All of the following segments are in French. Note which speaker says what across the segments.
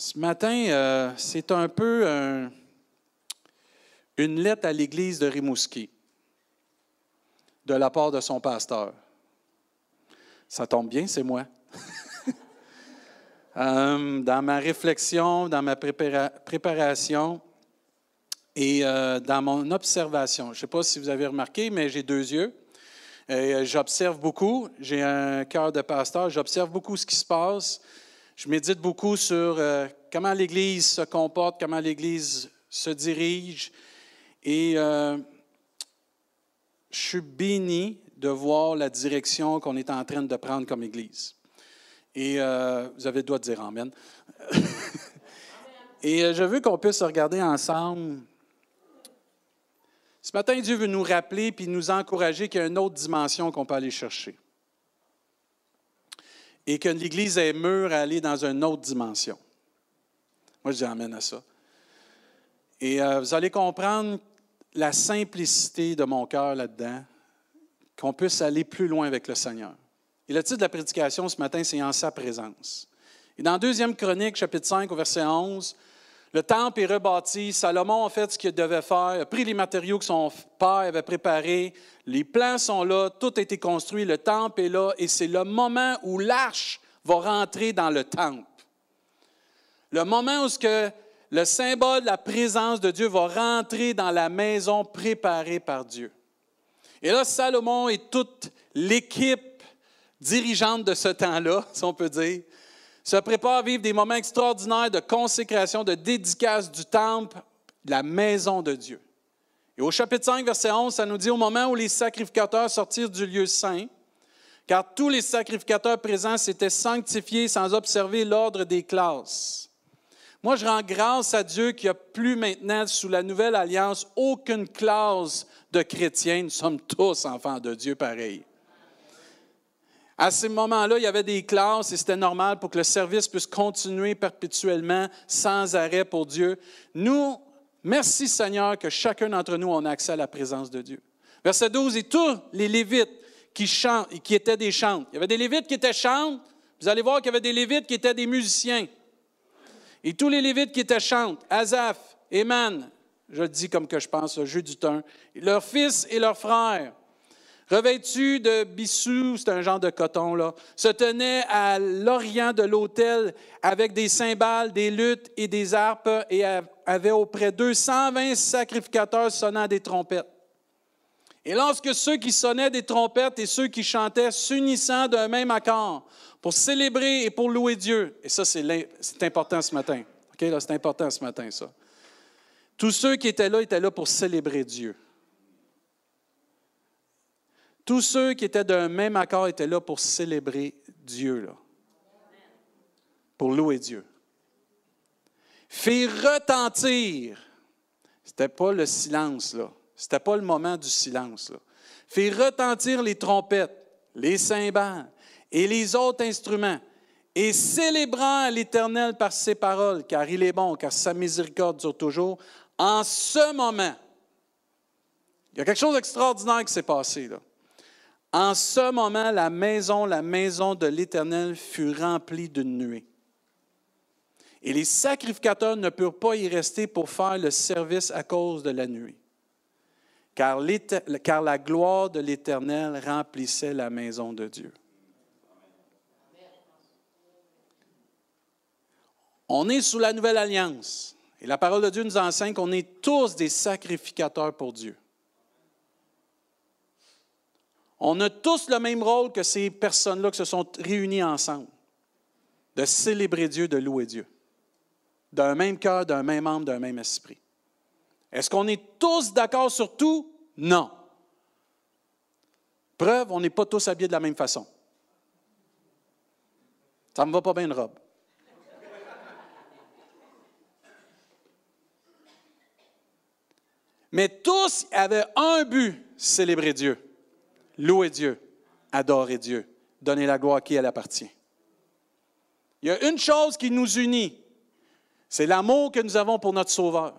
Speaker 1: Ce matin, euh, c'est un peu un- une lettre à l'Église de Rimouski de la part de son pasteur. Ça tombe bien, c'est moi. Euh, dans ma réflexion, dans ma prépara- préparation et euh, dans mon observation, je ne sais pas si vous avez remarqué, mais j'ai deux yeux. J'observe beaucoup. J'ai un cœur de pasteur. J'observe beaucoup ce qui se passe. Je médite beaucoup sur euh, comment l'Église se comporte, comment l'Église se dirige. Et euh, je suis béni de voir la direction qu'on est en train de prendre comme Église. Et euh, vous avez le droit de dire Amen. Et je veux qu'on puisse regarder ensemble. Ce matin, Dieu veut nous rappeler puis nous encourager qu'il y a une autre dimension qu'on peut aller chercher. Et que l'Église est mûre à aller dans une autre dimension. Moi, je dis Amen à ça. Et euh, vous allez comprendre la simplicité de mon cœur là-dedans, qu'on puisse aller plus loin avec le Seigneur. Et le titre de la prédication ce matin, c'est En sa présence. Et dans 2 Chronique, chapitre 5, au verset 11, le temple est rebâti. Salomon a fait ce qu'il devait faire, a pris les matériaux que son père avait préparés. Les plans sont là, tout a été construit, le temple est là, et c'est le moment où l'arche va rentrer dans le temple. Le moment où ce que le symbole de la présence de Dieu va rentrer dans la maison préparée par Dieu. Et là, Salomon et toute l'équipe dirigeante de ce temps-là, si on peut dire, se préparent à vivre des moments extraordinaires de consécration, de dédicace du temple, de la maison de Dieu. Et au chapitre 5, verset 11, ça nous dit au moment où les sacrificateurs sortirent du lieu saint, car tous les sacrificateurs présents s'étaient sanctifiés sans observer l'ordre des classes. Moi, je rends grâce à Dieu qu'il n'y a plus maintenant, sous la nouvelle alliance, aucune classe de chrétiens. Nous sommes tous enfants de Dieu pareil. À ces moments-là, il y avait des classes et c'était normal pour que le service puisse continuer perpétuellement, sans arrêt pour Dieu. Nous, merci Seigneur que chacun d'entre nous, on a accès à la présence de Dieu. Verset 12, et tous les Lévites qui, chantent, qui étaient des chantes. Il y avait des Lévites qui étaient chantes. Vous allez voir qu'il y avait des Lévites qui étaient des musiciens. Et tous les Lévites qui étaient chantes, Azaph, Éman, je le dis comme que je pense, le jeu du temps, leurs fils et leurs frères, revêtus de bissou, c'est un genre de coton, là, se tenaient à l'orient de l'autel avec des cymbales, des luttes et des harpes et avaient auprès d'eux 120 sacrificateurs sonnant des trompettes. Et lorsque ceux qui sonnaient des trompettes et ceux qui chantaient s'unissant d'un même accord pour célébrer et pour louer Dieu, et ça c'est important ce matin, OK, c'est important ce matin ça. Tous ceux qui étaient là étaient là pour célébrer Dieu. Tous ceux qui étaient d'un même accord étaient là pour célébrer Dieu, pour louer Dieu. Fait retentir, c'était pas le silence, là. C'était pas le moment du silence, là. Fait retentir les trompettes, les cymbales et les autres instruments, et célébrant l'Éternel par ses paroles, car il est bon, car sa miséricorde dure toujours, en ce moment, il y a quelque chose d'extraordinaire qui s'est passé, là. En ce moment, la maison, la maison de l'Éternel fut remplie d'une nuée. Et les sacrificateurs ne purent pas y rester pour faire le service à cause de la nuée, car, car la gloire de l'Éternel remplissait la maison de Dieu. On est sous la nouvelle alliance. Et la parole de Dieu nous enseigne qu'on est tous des sacrificateurs pour Dieu. On a tous le même rôle que ces personnes-là qui se sont réunies ensemble, de célébrer Dieu, de louer Dieu, d'un même cœur, d'un même âme, d'un même esprit. Est-ce qu'on est tous d'accord sur tout? Non. Preuve, on n'est pas tous habillés de la même façon. Ça ne me va pas bien une robe. Mais tous avaient un but, célébrer Dieu, louer Dieu, adorer Dieu, donner la gloire à qui elle appartient. Il y a une chose qui nous unit, c'est l'amour que nous avons pour notre Sauveur.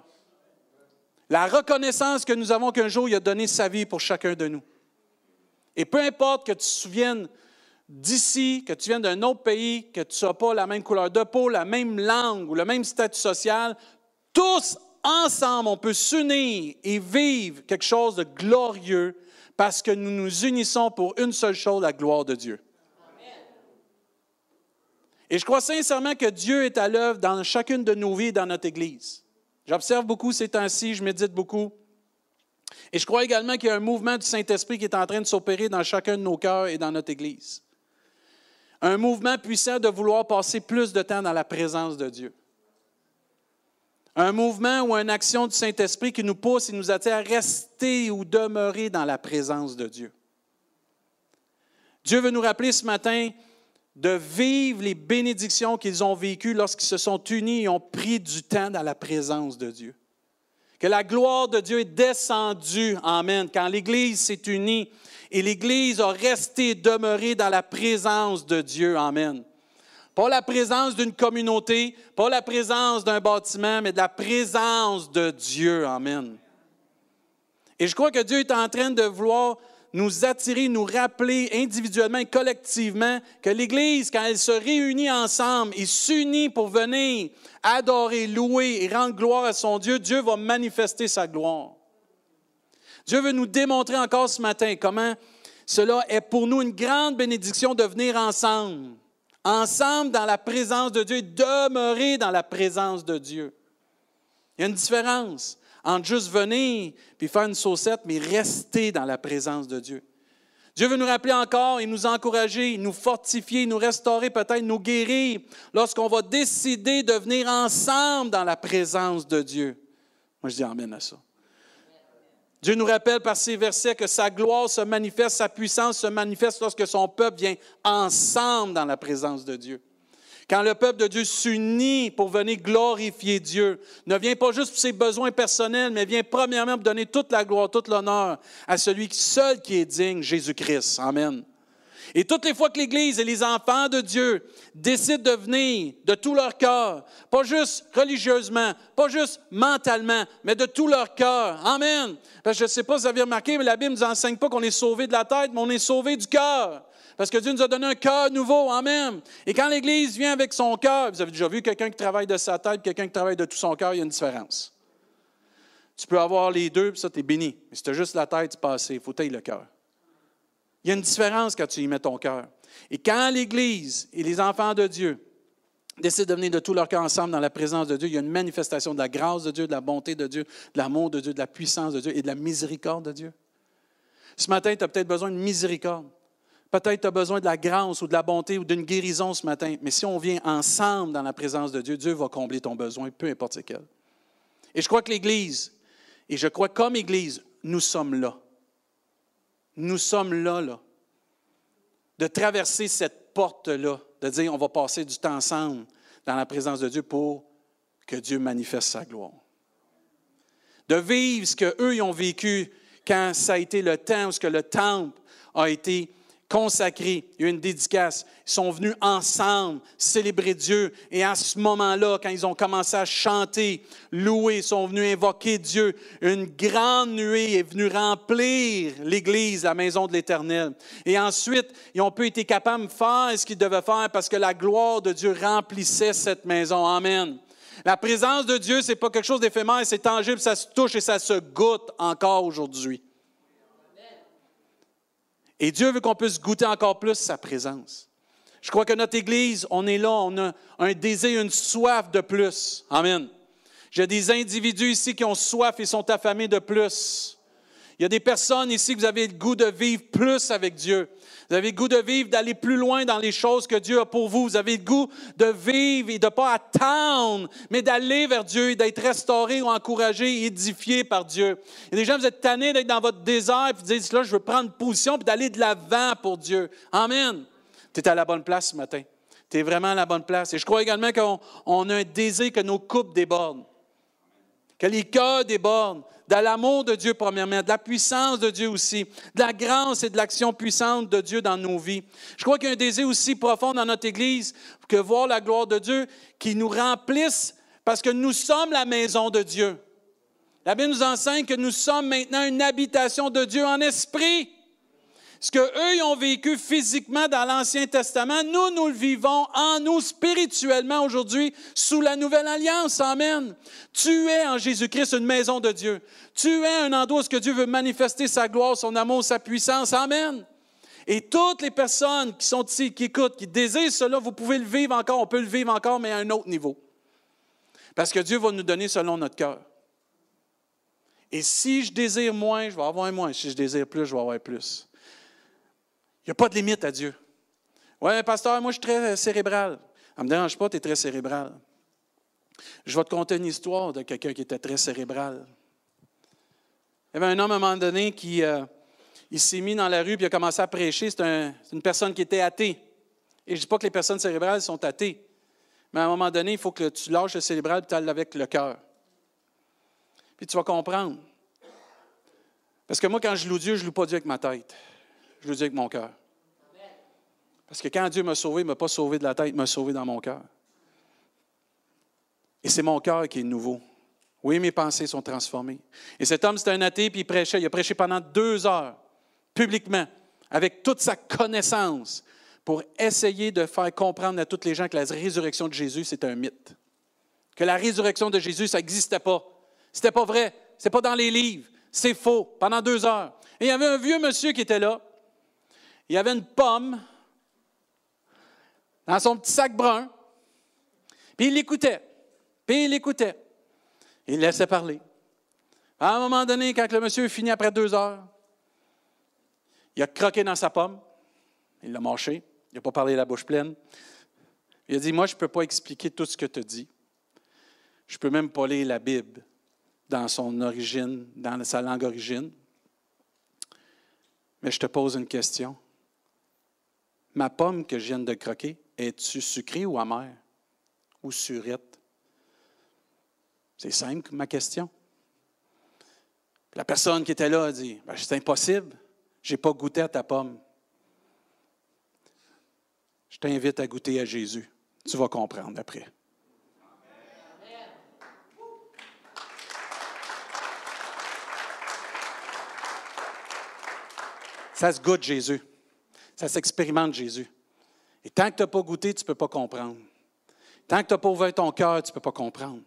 Speaker 1: La reconnaissance que nous avons qu'un jour il a donné sa vie pour chacun de nous. Et peu importe que tu te souviennes d'ici, que tu viennes d'un autre pays, que tu sois pas la même couleur de peau, la même langue ou le même statut social, tous ensemble, on peut s'unir et vivre quelque chose de glorieux parce que nous nous unissons pour une seule chose, la gloire de Dieu. Et je crois sincèrement que Dieu est à l'œuvre dans chacune de nos vies et dans notre Église. J'observe beaucoup ces temps-ci, je médite beaucoup. Et je crois également qu'il y a un mouvement du Saint-Esprit qui est en train de s'opérer dans chacun de nos cœurs et dans notre Église. Un mouvement puissant de vouloir passer plus de temps dans la présence de Dieu. Un mouvement ou une action du Saint-Esprit qui nous pousse et nous attire à rester ou demeurer dans la présence de Dieu. Dieu veut nous rappeler ce matin de vivre les bénédictions qu'ils ont vécues lorsqu'ils se sont unis et ont pris du temps dans la présence de Dieu. Que la gloire de Dieu est descendue, Amen, quand l'Église s'est unie et l'Église a resté demeuré dans la présence de Dieu, Amen. Pas la présence d'une communauté, pas la présence d'un bâtiment, mais de la présence de Dieu, Amen. Et je crois que Dieu est en train de vouloir nous attirer, nous rappeler individuellement et collectivement que l'Église, quand elle se réunit ensemble et s'unit pour venir adorer, louer et rendre gloire à son Dieu, Dieu va manifester sa gloire. Dieu veut nous démontrer encore ce matin comment cela est pour nous une grande bénédiction de venir ensemble, ensemble dans la présence de Dieu et demeurer dans la présence de Dieu. Il y a une différence entre juste venir puis faire une saucette, mais rester dans la présence de Dieu. Dieu veut nous rappeler encore et nous encourager, nous fortifier, nous restaurer, peut-être nous guérir lorsqu'on va décider de venir ensemble dans la présence de Dieu. Moi, je dis Amen à ça. Dieu nous rappelle par ces versets que sa gloire se manifeste, sa puissance se manifeste lorsque son peuple vient ensemble dans la présence de Dieu. Quand le peuple de Dieu s'unit pour venir glorifier Dieu, ne vient pas juste pour ses besoins personnels, mais vient premièrement pour donner toute la gloire, tout l'honneur à celui seul qui est digne, Jésus-Christ. Amen. Et toutes les fois que l'Église et les enfants de Dieu décident de venir de tout leur cœur, pas juste religieusement, pas juste mentalement, mais de tout leur cœur. Amen. Parce que je ne sais pas si vous avez remarqué, mais la Bible ne nous enseigne pas qu'on est sauvé de la tête, mais on est sauvé du cœur. Parce que Dieu nous a donné un cœur nouveau. Amen. Et quand l'Église vient avec son cœur, vous avez déjà vu quelqu'un qui travaille de sa tête, quelqu'un qui travaille de tout son cœur, il y a une différence. Tu peux avoir les deux, puis ça, tu es béni. Mais si tu juste la tête, c'est passé. Il faut tailler le cœur. Il y a une différence quand tu y mets ton cœur. Et quand l'Église et les enfants de Dieu décident de venir de tout leur cœur ensemble dans la présence de Dieu, il y a une manifestation de la grâce de Dieu, de la bonté de Dieu, de l'amour de Dieu, de la puissance de Dieu et de la miséricorde de Dieu. Ce matin, tu as peut-être besoin de miséricorde. Peut-être tu as besoin de la grâce ou de la bonté ou d'une guérison ce matin, mais si on vient ensemble dans la présence de Dieu, Dieu va combler ton besoin, peu importe lequel. Et je crois que l'Église, et je crois comme Église, nous sommes là. Nous sommes là, là. De traverser cette porte-là, de dire on va passer du temps ensemble dans la présence de Dieu pour que Dieu manifeste sa gloire. De vivre ce qu'eux ont vécu quand ça a été le temps ce que le temple a été consacrés. Il y a une dédicace. Ils sont venus ensemble célébrer Dieu. Et à ce moment-là, quand ils ont commencé à chanter, louer, ils sont venus invoquer Dieu, une grande nuée est venue remplir l'Église, la maison de l'Éternel. Et ensuite, ils ont pu être capables de faire ce qu'ils devaient faire parce que la gloire de Dieu remplissait cette maison. Amen. La présence de Dieu, ce n'est pas quelque chose d'éphémère, c'est tangible, ça se touche et ça se goûte encore aujourd'hui. Et Dieu veut qu'on puisse goûter encore plus sa présence. Je crois que notre Église, on est là, on a un désir, une soif de plus. Amen. J'ai des individus ici qui ont soif et sont affamés de plus. Il y a des personnes ici que vous avez le goût de vivre plus avec Dieu. Vous avez le goût de vivre, d'aller plus loin dans les choses que Dieu a pour vous. Vous avez le goût de vivre et de ne pas attendre, mais d'aller vers Dieu et d'être restauré ou encouragé, édifié par Dieu. Il y a des gens, vous êtes tannés d'être dans votre désert et vous dites, là, je veux prendre position et d'aller de l'avant pour Dieu. Amen. Tu es à la bonne place ce matin. Tu es vraiment à la bonne place. Et je crois également qu'on a un désir que nos coupes débordent, que les cœurs débordent, de l'amour de Dieu premièrement, de la puissance de Dieu aussi, de la grâce et de l'action puissante de Dieu dans nos vies. Je crois qu'il y a un désir aussi profond dans notre Église que voir la gloire de Dieu qui nous remplisse parce que nous sommes la maison de Dieu. La Bible nous enseigne que nous sommes maintenant une habitation de Dieu en esprit. Ce qu'eux ont vécu physiquement dans l'Ancien Testament, nous, nous le vivons en nous spirituellement aujourd'hui sous la nouvelle alliance. Amen. Tu es en Jésus-Christ une maison de Dieu. Tu es un endroit où Dieu veut manifester sa gloire, son amour, sa puissance. Amen. Et toutes les personnes qui sont ici, qui écoutent, qui désirent cela, vous pouvez le vivre encore, on peut le vivre encore, mais à un autre niveau. Parce que Dieu va nous donner selon notre cœur. Et si je désire moins, je vais avoir moins. Si je désire plus, je vais avoir plus. N'y a pas de limite à Dieu. Oui, pasteur, moi je suis très cérébral. Ça ne me dérange pas, tu es très cérébral. Je vais te conter une histoire de quelqu'un qui était très cérébral. Il y avait un homme à un moment donné qui euh, il s'est mis dans la rue et a commencé à prêcher. C'est une personne qui était athée. Et je ne dis pas que les personnes cérébrales sont athées. Mais à un moment donné, il faut que tu lâches le cérébral et tu ailles avec le cœur. Puis tu vas comprendre. Parce que moi, quand je loue Dieu, je ne loue pas Dieu avec ma tête. Je loue Dieu avec mon cœur. Parce que quand Dieu m'a sauvé, il ne m'a pas sauvé de la tête, il m'a sauvé dans mon cœur. Et c'est mon cœur qui est nouveau. Oui, mes pensées sont transformées. Et cet homme, c'était un athée, puis il prêchait. Il a prêché pendant deux heures, publiquement, avec toute sa connaissance, pour essayer de faire comprendre à toutes les gens que la résurrection de Jésus, c'est un mythe. Que la résurrection de Jésus, ça n'existait pas. C'était pas vrai. C'est pas dans les livres. C'est faux. Pendant deux heures. Et il y avait un vieux monsieur qui était là. Il avait une pomme dans son petit sac brun. Puis il l'écoutait. Puis il l'écoutait. Il laissait parler. À un moment donné, quand le monsieur finit après deux heures, il a croqué dans sa pomme. Il l'a mâché. Il n'a pas parlé la bouche pleine. Il a dit Moi, je ne peux pas expliquer tout ce que tu dis. Je ne peux même pas lire la Bible dans son origine, dans sa langue origine. Mais je te pose une question. Ma pomme que je viens de croquer, es-tu sucrée ou amère? Ou surette? C'est simple, ma question. la personne qui était là a dit ben, C'est impossible, je n'ai pas goûté à ta pomme. Je t'invite à goûter à Jésus. Tu vas comprendre après. Ça se goûte Jésus. Ça s'expérimente Jésus. Et tant que tu n'as pas goûté, tu ne peux pas comprendre. Tant que tu n'as pas ouvert ton cœur, tu ne peux pas comprendre.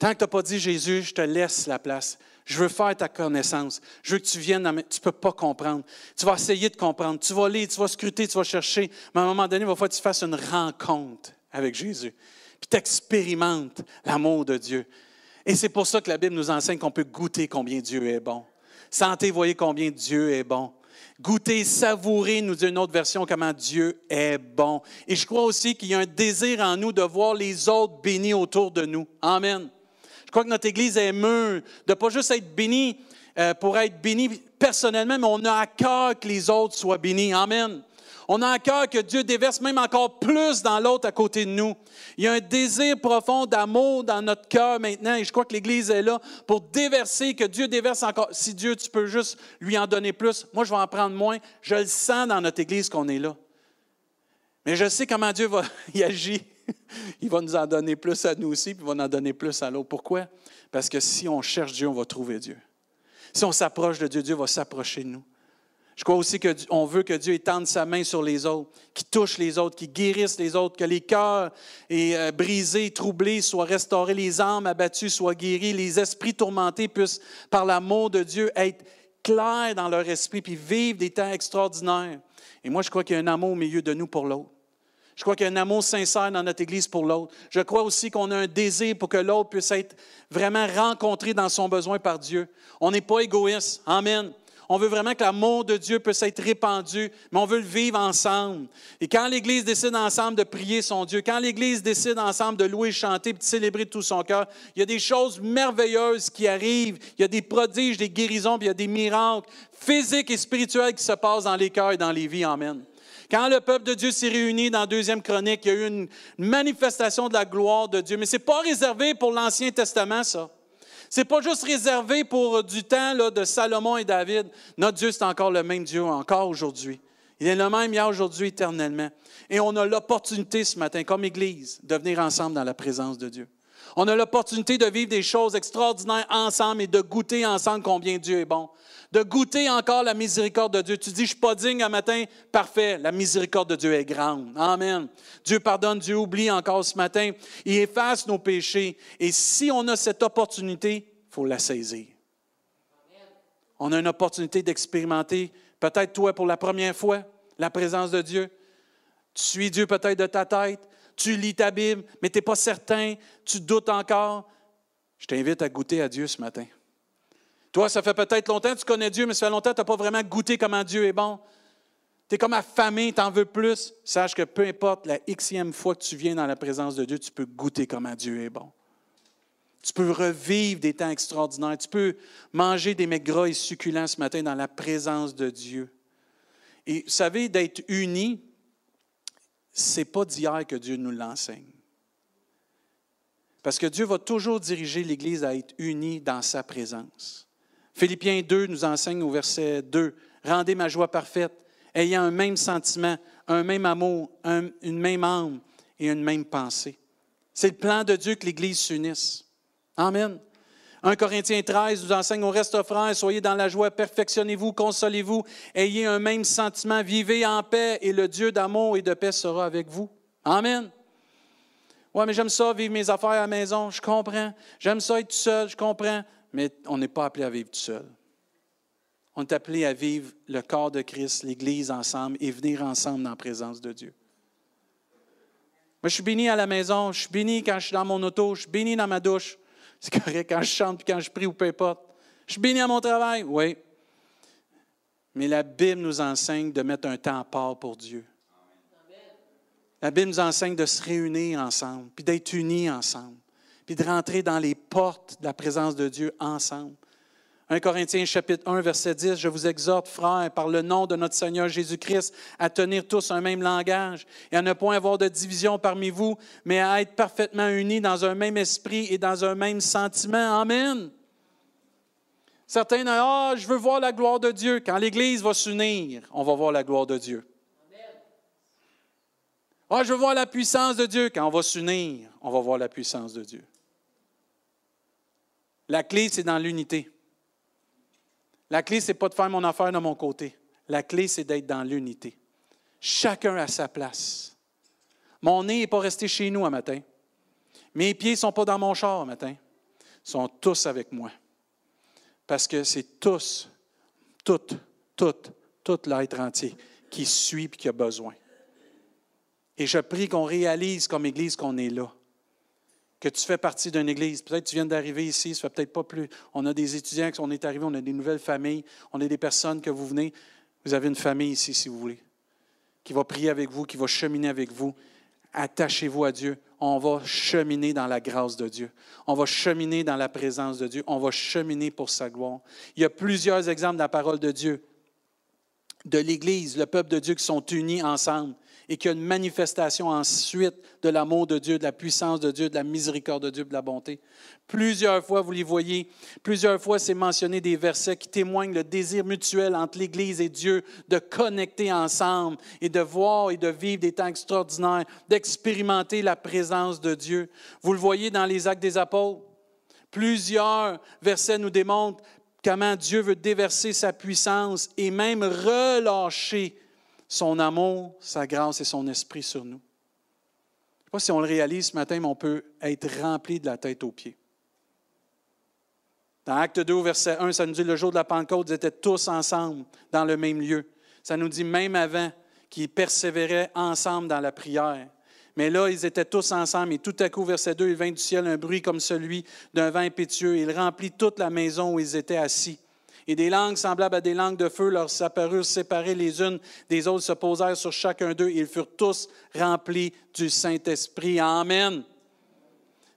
Speaker 1: Tant que tu n'as pas dit, Jésus, je te laisse la place. Je veux faire ta connaissance. Je veux que tu viennes. Tu ne peux pas comprendre. Tu vas essayer de comprendre. Tu vas lire, tu vas scruter, tu vas chercher. Mais à un moment donné, il va falloir que tu fasses une rencontre avec Jésus. Puis tu expérimentes l'amour de Dieu. Et c'est pour ça que la Bible nous enseigne qu'on peut goûter combien Dieu est bon. Sentez, voyez combien Dieu est bon. Goûter, savourer, nous dit une autre version, comment Dieu est bon. Et je crois aussi qu'il y a un désir en nous de voir les autres bénis autour de nous. Amen. Je crois que notre Église est mûre de pas juste être bénie euh, pour être bénie personnellement, mais on a à cœur que les autres soient bénis. Amen. On a à cœur que Dieu déverse même encore plus dans l'autre à côté de nous. Il y a un désir profond d'amour dans notre cœur maintenant et je crois que l'Église est là pour déverser, que Dieu déverse encore. Si Dieu, tu peux juste lui en donner plus, moi je vais en prendre moins. Je le sens dans notre Église qu'on est là. Mais je sais comment Dieu va y agir. Il va nous en donner plus à nous aussi, puis il va en donner plus à l'autre. Pourquoi? Parce que si on cherche Dieu, on va trouver Dieu. Si on s'approche de Dieu, Dieu va s'approcher de nous. Je crois aussi qu'on veut que Dieu étende sa main sur les autres, qui touche les autres, qui guérisse les autres, que les cœurs euh, brisés, troublés soient restaurés, les âmes abattues soient guéries, les esprits tourmentés puissent, par l'amour de Dieu, être clairs dans leur esprit, puis vivre des temps extraordinaires. Et moi, je crois qu'il y a un amour au milieu de nous pour l'autre. Je crois qu'il y a un amour sincère dans notre Église pour l'autre. Je crois aussi qu'on a un désir pour que l'autre puisse être vraiment rencontré dans son besoin par Dieu. On n'est pas égoïste. Amen. On veut vraiment que l'amour de Dieu puisse être répandu, mais on veut le vivre ensemble. Et quand l'Église décide ensemble de prier son Dieu, quand l'Église décide ensemble de louer, chanter, de célébrer de tout son cœur, il y a des choses merveilleuses qui arrivent. Il y a des prodiges, des guérisons, puis il y a des miracles physiques et spirituels qui se passent dans les cœurs et dans les vies. Amen. Quand le peuple de Dieu s'est réuni dans Deuxième Chronique, il y a eu une manifestation de la gloire de Dieu. Mais ce n'est pas réservé pour l'Ancien Testament, ça. Ce n'est pas juste réservé pour du temps là, de Salomon et David. Notre Dieu, c'est encore le même Dieu, encore aujourd'hui. Il est le même hier, aujourd'hui, éternellement. Et on a l'opportunité ce matin, comme Église, de venir ensemble dans la présence de Dieu. On a l'opportunité de vivre des choses extraordinaires ensemble et de goûter ensemble combien Dieu est bon. De goûter encore la miséricorde de Dieu. Tu dis, je suis pas digne un matin. Parfait. La miséricorde de Dieu est grande. Amen. Dieu pardonne, Dieu oublie encore ce matin. Il efface nos péchés. Et si on a cette opportunité, il faut la saisir. On a une opportunité d'expérimenter, peut-être toi pour la première fois, la présence de Dieu. Tu suis Dieu peut-être de ta tête, tu lis ta Bible, mais tu n'es pas certain, tu doutes encore. Je t'invite à goûter à Dieu ce matin. Toi, ça fait peut-être longtemps que tu connais Dieu, mais ça fait longtemps que tu n'as pas vraiment goûté comment Dieu est bon. Tu es comme affamé, tu en veux plus. Sache que peu importe la xème fois que tu viens dans la présence de Dieu, tu peux goûter comment Dieu est bon. Tu peux revivre des temps extraordinaires. Tu peux manger des mecs gras et succulents ce matin dans la présence de Dieu. Et vous savez, d'être unis, n'est pas d'hier que Dieu nous l'enseigne. Parce que Dieu va toujours diriger l'Église à être unie dans sa présence. Philippiens 2 nous enseigne au verset 2, Rendez ma joie parfaite, ayant un même sentiment, un même amour, une même âme et une même pensée. C'est le plan de Dieu que l'Église s'unisse. Amen. 1 Corinthiens 13 nous enseigne au reste, frères, soyez dans la joie, perfectionnez-vous, consolez-vous, ayez un même sentiment, vivez en paix et le Dieu d'amour et de paix sera avec vous. Amen. Oui, mais j'aime ça, vivre mes affaires à la maison, je comprends. J'aime ça être tout seul, je comprends. Mais on n'est pas appelé à vivre tout seul. On est appelé à vivre le corps de Christ, l'Église ensemble et venir ensemble dans la présence de Dieu. Moi, je suis béni à la maison, je suis béni quand je suis dans mon auto, je suis béni dans ma douche. C'est correct quand je chante puis quand je prie ou peu importe. Je suis béni à mon travail, oui. Mais la Bible nous enseigne de mettre un temps à part pour Dieu. La Bible nous enseigne de se réunir ensemble, puis d'être unis ensemble, puis de rentrer dans les portes de la présence de Dieu ensemble. 1 Corinthiens chapitre 1, verset 10, je vous exhorte, frères, par le nom de notre Seigneur Jésus-Christ, à tenir tous un même langage et à ne point avoir de division parmi vous, mais à être parfaitement unis dans un même esprit et dans un même sentiment. Amen. Certains disent, ah, je veux voir la gloire de Dieu. Quand l'Église va s'unir, on va voir la gloire de Dieu. Ah, je veux voir la puissance de Dieu. Quand on va s'unir, on va voir la puissance de Dieu. La clé, c'est dans l'unité. La clé, ce n'est pas de faire mon affaire de mon côté. La clé, c'est d'être dans l'unité. Chacun à sa place. Mon nez n'est pas resté chez nous un matin. Mes pieds ne sont pas dans mon char un matin. Ils sont tous avec moi. Parce que c'est tous, tout, tout, tout l'être entier qui suit et qui a besoin. Et je prie qu'on réalise comme Église qu'on est là que tu fais partie d'une église. Peut-être que tu viens d'arriver ici, ça fait peut-être pas plus. On a des étudiants qui sont arrivés, on a des nouvelles familles, on a des personnes que vous venez. Vous avez une famille ici, si vous voulez, qui va prier avec vous, qui va cheminer avec vous. Attachez-vous à Dieu. On va cheminer dans la grâce de Dieu. On va cheminer dans la présence de Dieu. On va cheminer pour sa gloire. Il y a plusieurs exemples de la parole de Dieu, de l'Église, le peuple de Dieu qui sont unis ensemble et qu'il y a une manifestation ensuite de l'amour de Dieu, de la puissance de Dieu, de la miséricorde de Dieu, de la bonté. Plusieurs fois, vous les voyez, plusieurs fois, c'est mentionné des versets qui témoignent le désir mutuel entre l'Église et Dieu de connecter ensemble et de voir et de vivre des temps extraordinaires, d'expérimenter la présence de Dieu. Vous le voyez dans les actes des apôtres. Plusieurs versets nous démontrent comment Dieu veut déverser sa puissance et même relâcher son amour, sa grâce et son esprit sur nous. Je ne sais pas si on le réalise ce matin, mais on peut être rempli de la tête aux pieds. Dans Acte 2, verset 1, ça nous dit le jour de la Pentecôte, ils étaient tous ensemble dans le même lieu. Ça nous dit même avant qu'ils persévéraient ensemble dans la prière. Mais là, ils étaient tous ensemble et tout à coup, verset 2, il vint du ciel un bruit comme celui d'un vent impétueux. Il remplit toute la maison où ils étaient assis. Et des langues semblables à des langues de feu leur apparurent séparées les unes des autres, se posèrent sur chacun d'eux, et ils furent tous remplis du Saint-Esprit. Amen.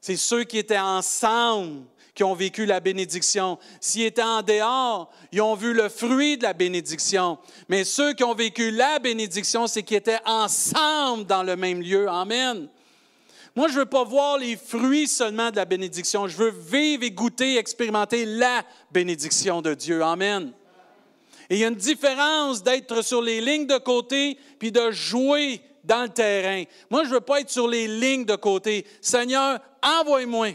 Speaker 1: C'est ceux qui étaient ensemble qui ont vécu la bénédiction. S'ils étaient en dehors, ils ont vu le fruit de la bénédiction. Mais ceux qui ont vécu la bénédiction, c'est qu'ils étaient ensemble dans le même lieu. Amen. Moi, je ne veux pas voir les fruits seulement de la bénédiction. Je veux vivre et goûter, expérimenter la bénédiction de Dieu. Amen. Et il y a une différence d'être sur les lignes de côté puis de jouer dans le terrain. Moi, je ne veux pas être sur les lignes de côté. Seigneur, envoie-moi.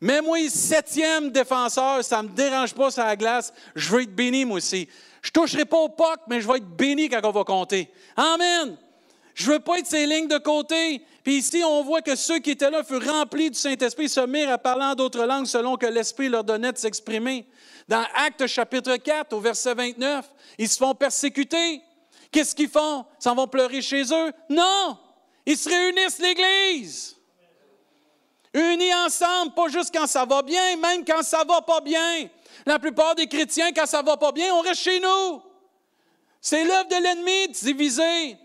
Speaker 1: Mets-moi septième défenseur, ça ne me dérange pas sur la glace. Je veux être béni, moi aussi. Je ne toucherai pas au puck, mais je vais être béni quand on va compter. Amen. Je ne veux pas être ces lignes de côté. Puis ici, on voit que ceux qui étaient là furent remplis du Saint-Esprit, se mirent à parler en d'autres langues selon que l'Esprit leur donnait de s'exprimer. Dans Actes chapitre 4, au verset 29, ils se font persécuter. Qu'est-ce qu'ils font? Ils s'en vont pleurer chez eux? Non! Ils se réunissent l'Église. Unis ensemble, pas juste quand ça va bien, même quand ça va pas bien. La plupart des chrétiens, quand ça va pas bien, on reste chez nous. C'est l'œuvre de l'ennemi de diviser.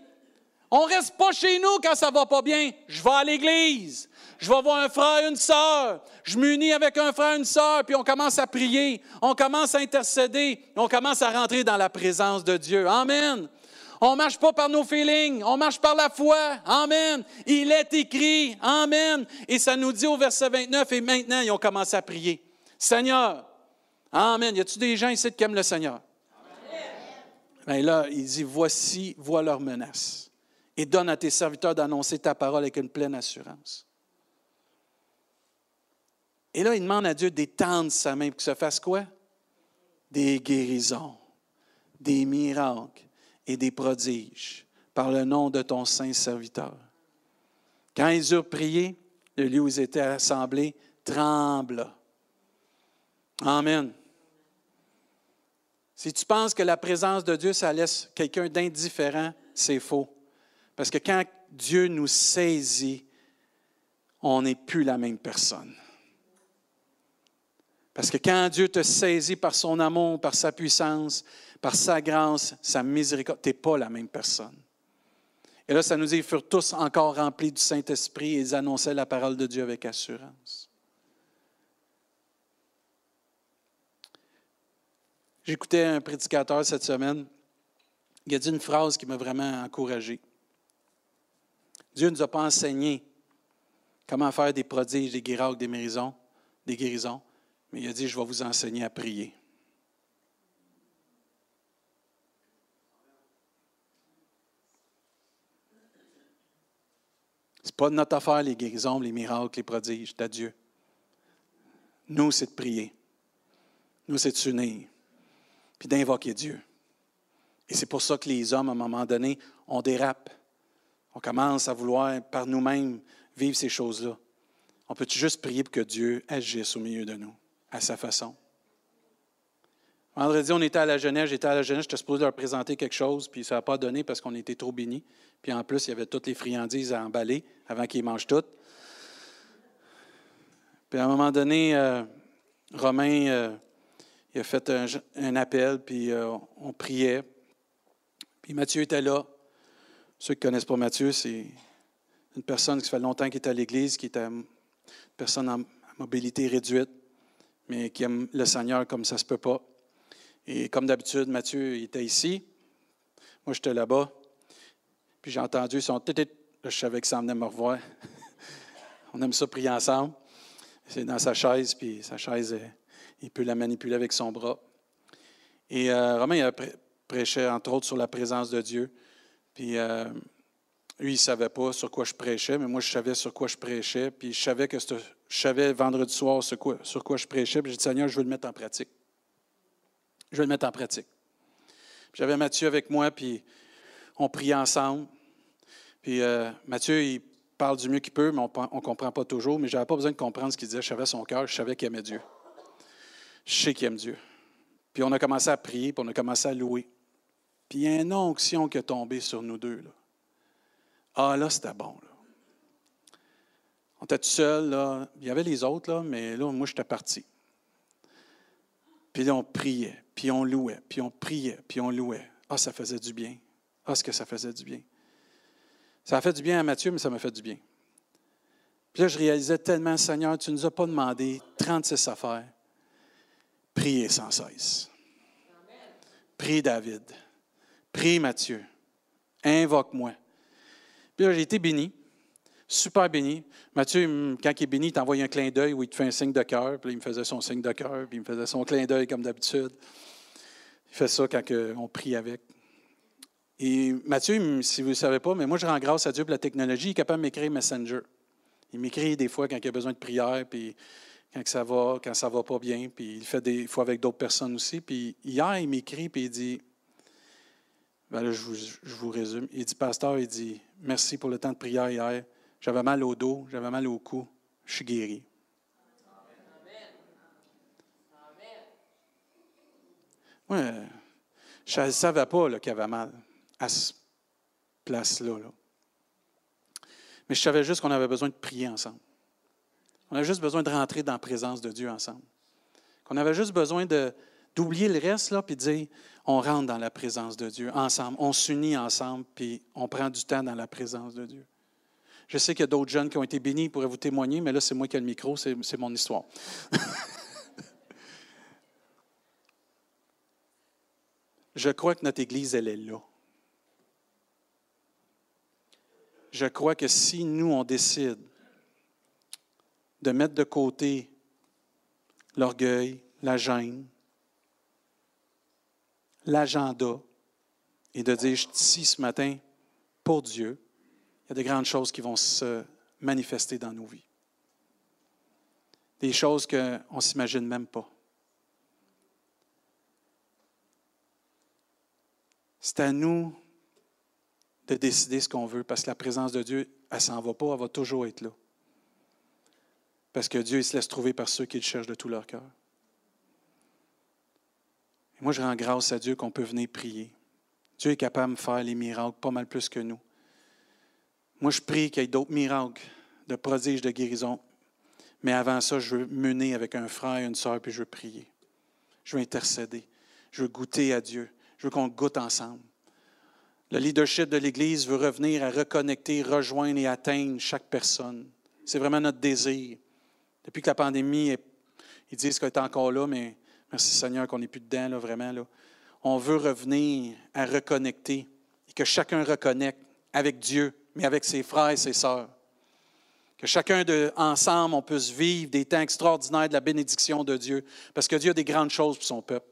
Speaker 1: On reste pas chez nous quand ça va pas bien. Je vais à l'église. Je vais voir un frère, une sœur. Je m'unis avec un frère, une sœur, puis on commence à prier. On commence à intercéder. On commence à rentrer dans la présence de Dieu. Amen. On ne marche pas par nos feelings, on marche par la foi. Amen. Il est écrit. Amen. Et ça nous dit au verset 29, et maintenant, ils ont commencé à prier. Seigneur. Amen. Y a-t-il des gens ici qui aiment le Seigneur? Bien là, il dit, voici, vois leur menace. Et donne à tes serviteurs d'annoncer ta parole avec une pleine assurance. Et là, il demande à Dieu d'étendre sa main pour que ça fasse quoi? Des guérisons, des miracles, et des prodiges par le nom de ton saint serviteur. Quand ils eurent prié, le lieu où ils étaient assemblés trembla. Amen. Si tu penses que la présence de Dieu, ça laisse quelqu'un d'indifférent, c'est faux. Parce que quand Dieu nous saisit, on n'est plus la même personne. Parce que quand Dieu te saisit par son amour, par sa puissance, par sa grâce, sa miséricorde, tu n'es pas la même personne. Et là, ça nous dit, ils furent tous encore remplis du Saint-Esprit et ils annonçaient la parole de Dieu avec assurance. J'écoutais un prédicateur cette semaine. Il a dit une phrase qui m'a vraiment encouragé. Dieu ne nous a pas enseigné comment faire des prodiges, des guérisons, des guérisons, des guérisons, mais il a dit, je vais vous enseigner à prier. Ce n'est pas notre affaire, les guérisons, les miracles, les prodiges, c'est Dieu. Nous, c'est de prier. Nous, c'est de s'unir. Puis d'invoquer Dieu. Et c'est pour ça que les hommes, à un moment donné, on dérape. On commence à vouloir par nous-mêmes vivre ces choses-là. On peut juste prier pour que Dieu agisse au milieu de nous, à sa façon? Vendredi, on était à la jeunesse, j'étais à la jeunesse, j'étais supposé leur présenter quelque chose, puis ça n'a pas donné parce qu'on était trop bénis. Puis en plus, il y avait toutes les friandises à emballer avant qu'ils mangent toutes. Puis à un moment donné, euh, Romain euh, il a fait un, appel, puis euh, on priait. Puis Mathieu était là. Ceux qui ne connaissent pas Mathieu, c'est une personne qui fait longtemps qu'il est à l'Église, qui est une personne en mobilité réduite, mais qui aime le Seigneur comme ça ne se peut pas. Et comme d'habitude, Mathieu était ici. Moi, j'étais là-bas. Puis j'ai entendu son tête. Je savais que ça venait me revoir. On aime ça prier ensemble. C'est dans sa chaise, puis sa chaise, euh, il peut la manipuler avec son bras. Et euh, Romain il prêchait, entre autres, sur la présence de Dieu. Puis euh, lui, il ne savait pas sur quoi je prêchais, mais moi, je savais sur quoi je prêchais. Puis je savais que je savais vendredi soir sur quoi, je prêchais. Puis j'ai dit, Seigneur, je veux le mettre en pratique. Je vais le mettre en pratique. J'avais Mathieu avec moi, puis on priait ensemble. Puis euh, Mathieu, il parle du mieux qu'il peut, mais on ne comprend pas toujours. Mais je n'avais pas besoin de comprendre ce qu'il disait. Je savais son cœur, je savais qu'il aimait Dieu. Je sais qu'il aime Dieu. Puis on a commencé à prier, puis on a commencé à louer. Puis il y a une onction qui est tombée sur nous deux. Là. Ah, là, c'était bon. On était tout seul, là. Il y avait les autres, là, mais là, moi, j'étais parti. Puis là, on priait, puis on louait, puis on priait, puis on louait. Ah, ça faisait du bien. Ah, ce que ça faisait du bien. Ça a fait du bien à Mathieu, mais ça m'a fait du bien. Puis là, je réalisais tellement, Seigneur, tu ne nous as pas demandé 36 affaires. Priez sans cesse. Prie David. Prie Mathieu. Invoque-moi. Puis là, j'ai été béni super béni. Mathieu, quand il est béni, il t'envoie un clin d'œil où il te fait un signe de cœur. Puis il me faisait son signe de cœur, puis il me faisait son clin d'œil comme d'habitude. Il fait ça quand on prie avec. Et Mathieu, si vous ne savez pas, mais moi, je rends grâce à Dieu pour la technologie. Il est capable de m'écrire Messenger. Il m'écrit des fois quand il a besoin de prière, puis quand ça va, quand ça va pas bien, puis il fait des fois avec d'autres personnes aussi. Puis hier, il m'écrit, puis il dit, ben je vous, résume, il dit, pasteur, il dit, merci pour le temps de prière hier. J'avais mal au dos, j'avais mal au cou, je suis guéri. Ouais, je ne savais pas qu'il avait mal à cette place-là. Là. Mais je savais juste qu'on avait besoin de prier ensemble. On avait juste besoin de rentrer dans la présence de Dieu ensemble. Qu'on avait juste besoin d'oublier le reste, là, puis de dire, on rentre dans la présence de Dieu ensemble. On s'unit ensemble, puis on prend du temps dans la présence de Dieu. Je sais qu'il y a d'autres jeunes qui ont été bénis, ils pourraient vous témoigner, mais là, c'est moi qui ai le micro, c'est mon histoire. Je crois que notre Église, elle est là. Je crois que si nous, on décide de mettre de côté l'orgueil, la gêne, l'agenda, et de dire, ici ce matin pour Dieu, il y a de grandes choses qui vont se manifester dans nos vies. Des choses qu'on ne s'imagine même pas. C'est à nous de décider ce qu'on veut, parce que la présence de Dieu, elle ne s'en va pas, elle va toujours être là. Parce que Dieu, il se laisse trouver par ceux qui le cherchent de tout leur cœur. Et moi, je rends grâce à Dieu qu'on peut venir prier. Dieu est capable de faire les miracles pas mal plus que nous. Moi, je prie qu'il y ait d'autres miracles, de prodiges, de guérison. Mais avant ça, je veux mener avec un frère une sœur, puis je veux prier. Je veux intercéder. Je veux goûter à Dieu. Je veux qu'on goûte ensemble. Le leadership de l'Église veut revenir à reconnecter, rejoindre et atteindre chaque personne. C'est vraiment notre désir. Depuis que la pandémie, ils disent qu'elle est encore là, mais merci Seigneur qu'on n'est plus dedans, là, vraiment. Là. On veut revenir à reconnecter et que chacun reconnecte avec Dieu, mais avec ses frères et ses sœurs. Que chacun de, ensemble, on puisse vivre des temps extraordinaires de la bénédiction de Dieu, parce que Dieu a des grandes choses pour son peuple.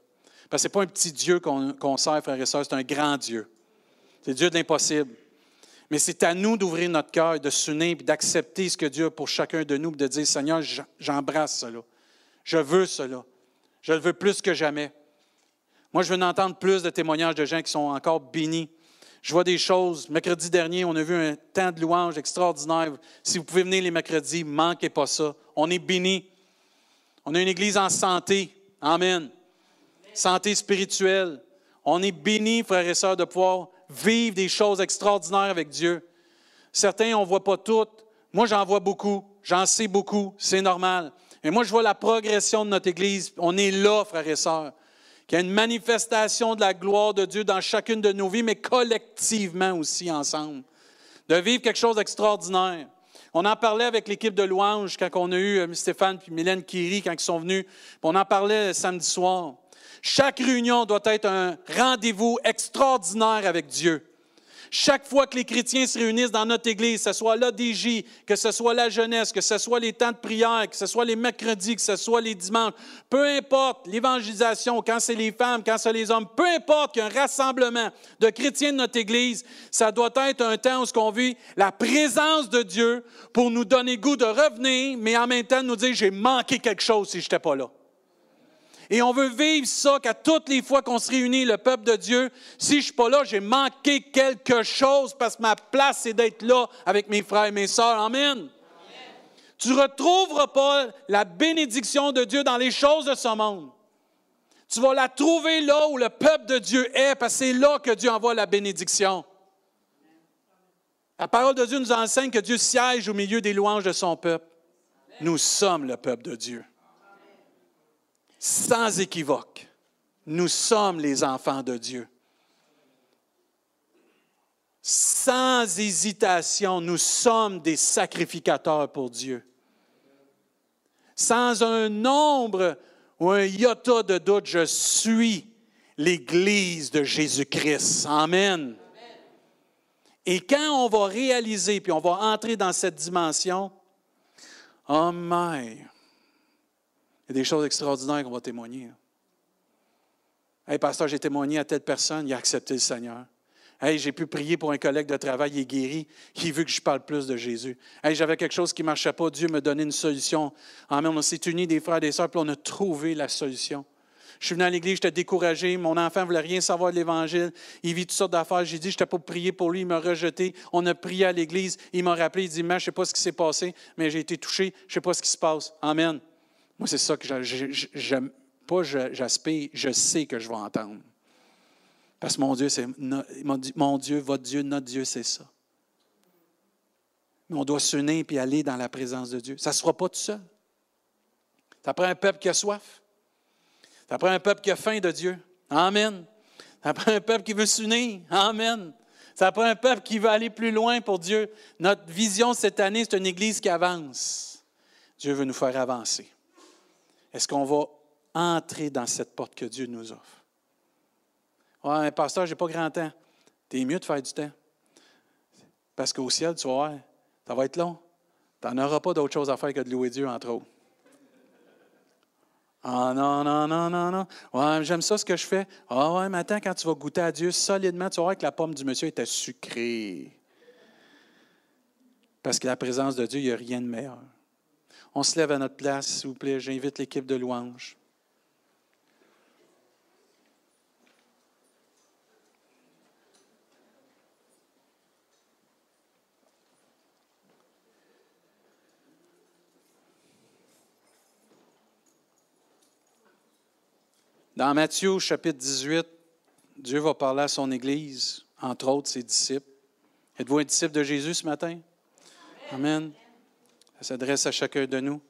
Speaker 1: Parce que ce n'est pas un petit Dieu qu'on sert, frères et sœurs, c'est un grand Dieu. C'est Dieu de l'impossible. Mais c'est à nous d'ouvrir notre cœur, de s'unir, d'accepter ce que Dieu a pour chacun de nous, de dire, Seigneur, j'embrasse cela. Je veux cela. Je le veux plus que jamais. Moi, je veux entendre plus de témoignages de gens qui sont encore bénis. Je vois des choses. Mercredi dernier, on a vu un temps de louange extraordinaire. Si vous pouvez venir les mercredis, manquez pas ça. On est bénis. On a une église en santé. Amen santé spirituelle. On est bénis, frères et sœurs, de pouvoir vivre des choses extraordinaires avec Dieu. Certains, on ne voit pas toutes. Moi, j'en vois beaucoup. J'en sais beaucoup. C'est normal. Mais moi, je vois la progression de notre Église. On est là, frères et sœurs. Qu'il y a une manifestation de la gloire de Dieu dans chacune de nos vies, mais collectivement aussi ensemble. De vivre quelque chose d'extraordinaire. On en parlait avec l'équipe de louange quand on a eu euh, Stéphane et Mylène Kiri quand ils sont venus. On en parlait samedi soir. Chaque réunion doit être un rendez-vous extraordinaire avec Dieu. Chaque fois que les chrétiens se réunissent dans notre Église, que ce soit l'ADJ, que ce soit la jeunesse, que ce soit les temps de prière, que ce soit les mercredis, que ce soit les dimanches, peu importe l'évangélisation, quand c'est les femmes, quand c'est les hommes, peu importe qu'il rassemblement de chrétiens de notre Église, ça doit être un temps où on vit la présence de Dieu pour nous donner goût de revenir, mais en même temps nous dire j'ai manqué quelque chose si je n'étais pas là. Et on veut vivre ça qu'à toutes les fois qu'on se réunit, le peuple de Dieu, si je ne suis pas là, j'ai manqué quelque chose parce que ma place, c'est d'être là avec mes frères et mes sœurs. Amen. Tu ne retrouveras pas la bénédiction de Dieu dans les choses de ce monde. Tu vas la trouver là où le peuple de Dieu est, parce que c'est là que Dieu envoie la bénédiction. La parole de Dieu nous enseigne que Dieu siège au milieu des louanges de son peuple. Nous sommes le peuple de Dieu sans équivoque, nous sommes les enfants de Dieu. Sans hésitation, nous sommes des sacrificateurs pour Dieu. Sans un nombre ou un iota de doute, je suis l'Église de Jésus-Christ. Amen. Et quand on va réaliser, puis on va entrer dans cette dimension, oh my, il y a des choses extraordinaires qu'on va témoigner. Hey, pasteur, j'ai témoigné à telle personne, il a accepté le Seigneur. Hey, j'ai pu prier pour un collègue de travail, il est guéri, qui veut que je parle plus de Jésus. Hey, j'avais quelque chose qui ne marchait pas, Dieu me donnait une solution. Amen. On s'est unis des frères et des sœurs, puis on a trouvé la solution. Je suis venu à l'église, j'étais découragé. Mon enfant ne voulait rien savoir de l'Évangile. Il vit toutes sortes d'affaires. J'ai dit, je n'étais pas prier pour lui. Il m'a rejeté. On a prié à l'église. Il m'a rappelé. Il dit, je ne sais pas ce qui s'est passé, mais j'ai été touché. Je ne sais pas ce qui se passe. Amen. Moi, c'est ça que j'aime. Pas j'aspire, je sais que je vais entendre. Parce que mon Dieu, c'est mon Dieu, votre Dieu, notre Dieu, c'est ça. Mais on doit s'unir et aller dans la présence de Dieu. Ça ne se fera pas tout seul. Ça prend un peuple qui a soif. Ça prend un peuple qui a faim de Dieu. Amen. Ça prend un peuple qui veut s'unir. Amen. Ça prend un peuple qui veut aller plus loin pour Dieu. Notre vision cette année, c'est une Église qui avance. Dieu veut nous faire avancer. Est-ce qu'on va entrer dans cette porte que Dieu nous offre? Ouais, mais pasteur, je n'ai pas grand temps. Tu es mieux de faire du temps. Parce qu'au ciel, tu vas voir, ça va être long. Tu n'en auras pas d'autre chose à faire que de louer Dieu, entre autres. Ah non, non, non, non, non. Ouais, j'aime ça ce que je fais. Ah ouais, mais attends, quand tu vas goûter à Dieu solidement, tu vas voir que la pomme du monsieur était sucrée. Parce que la présence de Dieu, il n'y a rien de meilleur. On se lève à notre place, s'il vous plaît. J'invite l'équipe de louange. Dans Matthieu chapitre 18, Dieu va parler à son Église, entre autres ses disciples. Êtes-vous un disciple de Jésus ce matin? Amen. Ça s'adresse à chacun de nous.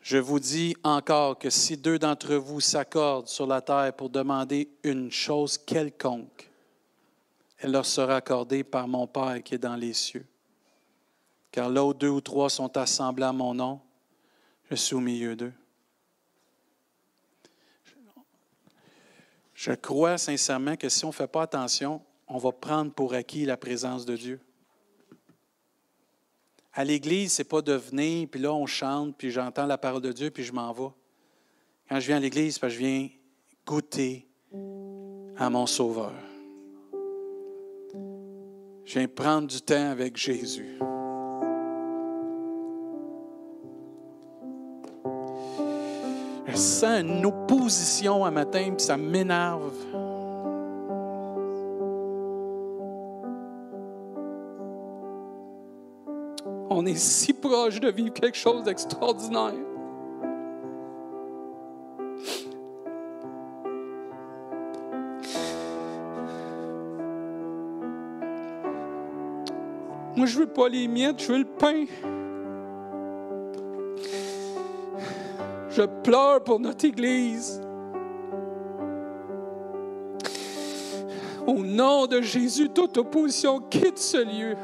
Speaker 1: Je vous dis encore que si deux d'entre vous s'accordent sur la terre pour demander une chose quelconque, elle leur sera accordée par mon Père qui est dans les cieux. Car là où deux ou trois sont assemblés à mon nom, je suis au milieu d'eux. Je crois sincèrement que si on ne fait pas attention, on va prendre pour acquis la présence de Dieu. À l'Église, ce n'est pas de venir, puis là, on chante, puis j'entends la parole de Dieu, puis je m'en vais. Quand je viens à l'Église, je viens goûter à mon Sauveur. Je viens prendre du temps avec Jésus. Je sens une opposition un matin, puis ça m'énerve. On est si proche de vivre quelque chose d'extraordinaire. Moi, je veux pas les miettes, je veux le pain. Je pleure pour notre Église. Au nom de Jésus, toute opposition quitte ce lieu.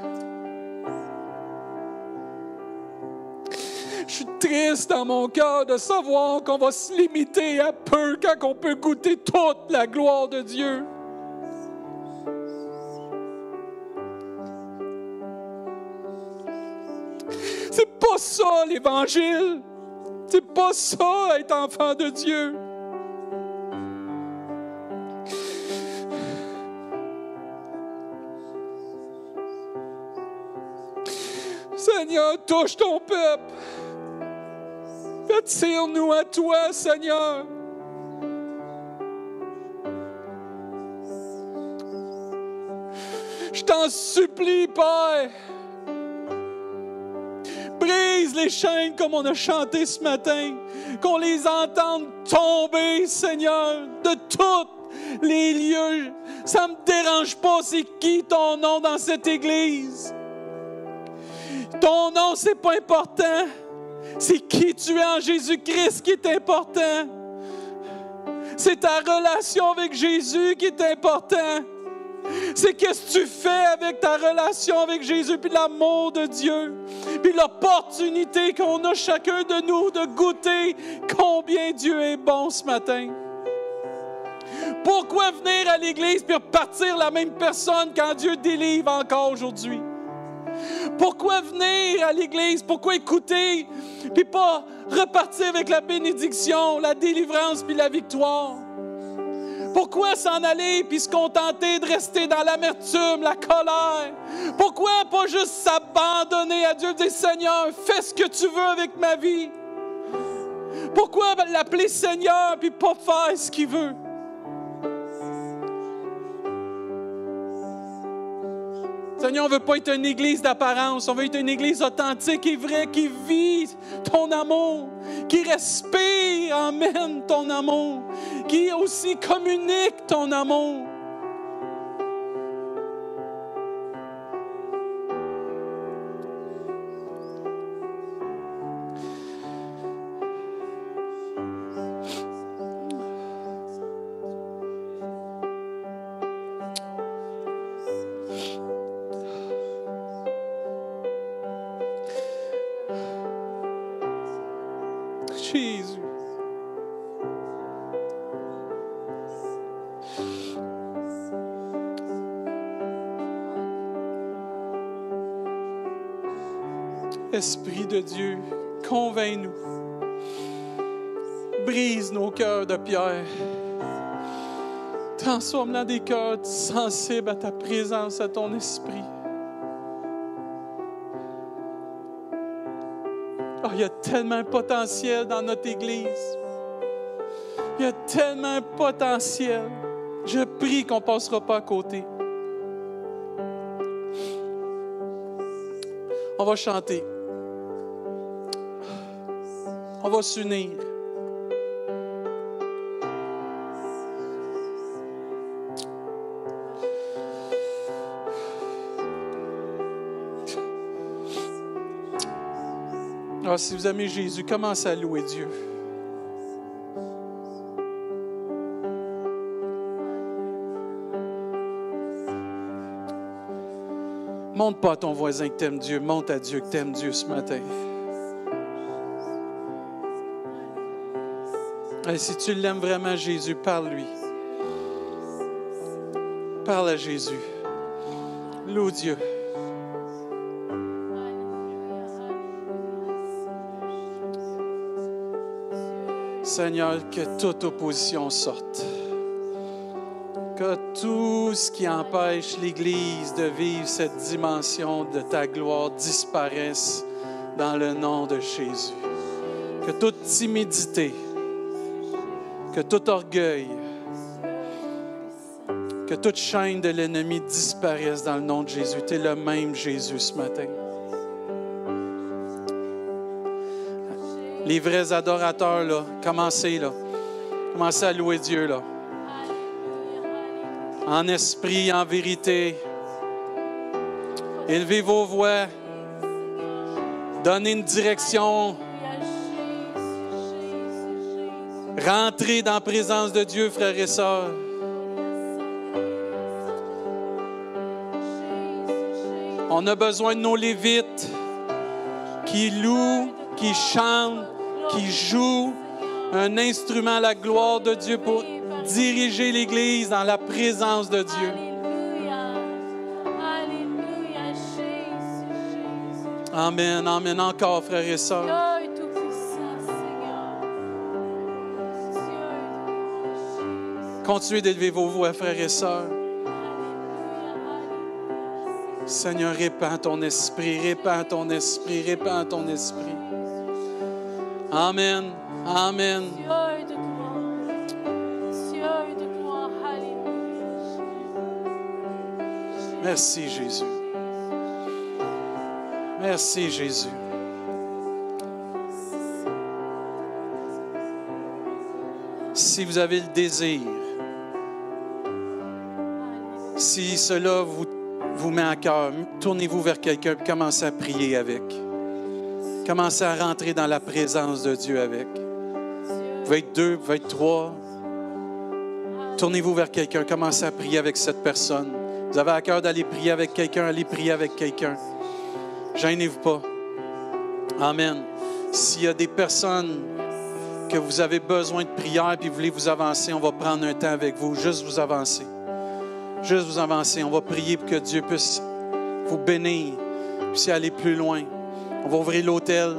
Speaker 1: Triste dans mon cœur de savoir qu'on va se limiter à peu quand on peut goûter toute la gloire de Dieu. C'est pas ça l'Évangile. C'est pas ça, être enfant de Dieu. Seigneur, touche ton peuple. Attire-nous à toi, Seigneur. Je t'en supplie, Père. Brise les chaînes comme on a chanté ce matin. Qu'on les entende tomber, Seigneur, de tous les lieux. Ça ne me dérange pas, c'est qui ton nom dans cette église? Ton nom, c'est pas important. C'est qui tu es en Jésus-Christ qui est important? C'est ta relation avec Jésus qui est important. C'est qu'est-ce que tu fais avec ta relation avec Jésus, puis l'amour de Dieu, puis l'opportunité qu'on a chacun de nous de goûter combien Dieu est bon ce matin. Pourquoi venir à l'Église puis repartir la même personne quand Dieu délivre encore aujourd'hui? Pourquoi venir à l'Église? Pourquoi écouter? Puis pas repartir avec la bénédiction, la délivrance puis la victoire? Pourquoi s'en aller puis se contenter de rester dans l'amertume, la colère? Pourquoi pas juste s'abandonner à Dieu dire Seigneur, fais ce que tu veux avec ma vie? Pourquoi l'appeler Seigneur puis pas faire ce qu'il veut? Seigneur, on ne veut pas être une église d'apparence, on veut être une église authentique et vraie qui vit ton amour, qui respire, emmène ton amour, qui aussi communique ton amour. De Dieu, convainc-nous. Brise nos cœurs de pierre. Transforme dans des cœurs sensibles à ta présence, à ton esprit. Oh, il y a tellement de potentiel dans notre Église. Il y a tellement de potentiel. Je prie qu'on ne passera pas à côté. On va chanter. Va s'unir. Ah, si vous aimez Jésus, commencez à louer Dieu. Montre pas à ton voisin que t'aimes Dieu, montre à Dieu que t'aimes Dieu ce matin. Et si tu l'aimes vraiment, Jésus, parle-lui. Parle à Jésus. Loue Dieu. Seigneur, que toute opposition sorte. Que tout ce qui empêche l'Église de vivre cette dimension de ta gloire disparaisse dans le nom de Jésus. Que toute timidité, que tout orgueil, que toute chaîne de l'ennemi disparaisse dans le nom de Jésus. Tu es le même Jésus ce matin. Les vrais adorateurs, là, commencez, là. Commencez à louer Dieu, là. En esprit, en vérité. Élevez vos voix. Donnez une direction. Rentrez dans la présence de Dieu, frères et sœurs. On a besoin de nos Lévites qui louent, qui chantent, qui jouent un instrument à la gloire de Dieu pour diriger l'Église dans la présence de Dieu. Amen, amen. Encore, frères et sœurs. Continuez d'élever vos voix, frères et sœurs. Seigneur, répands ton esprit, répands ton esprit, répands ton esprit. Amen, amen. Merci, Jésus. Merci, Jésus. Si vous avez le désir, si cela vous, met à cœur, tournez-vous vers quelqu'un et commencez à prier avec. Commencez à rentrer dans la présence de Dieu avec. Vous pouvez être deux, vous pouvez être trois. Tournez-vous vers quelqu'un, commencez à prier avec cette personne. Vous avez à cœur d'aller prier avec quelqu'un, allez prier avec quelqu'un. Gênez-vous pas. Amen. S'il y a des personnes que vous avez besoin de prière puis vous voulez vous avancer, on va prendre un temps avec vous, juste vous avancer. Juste vous avancer. On va prier pour que Dieu puisse vous bénir, puisse aller plus loin. On va ouvrir l'hôtel.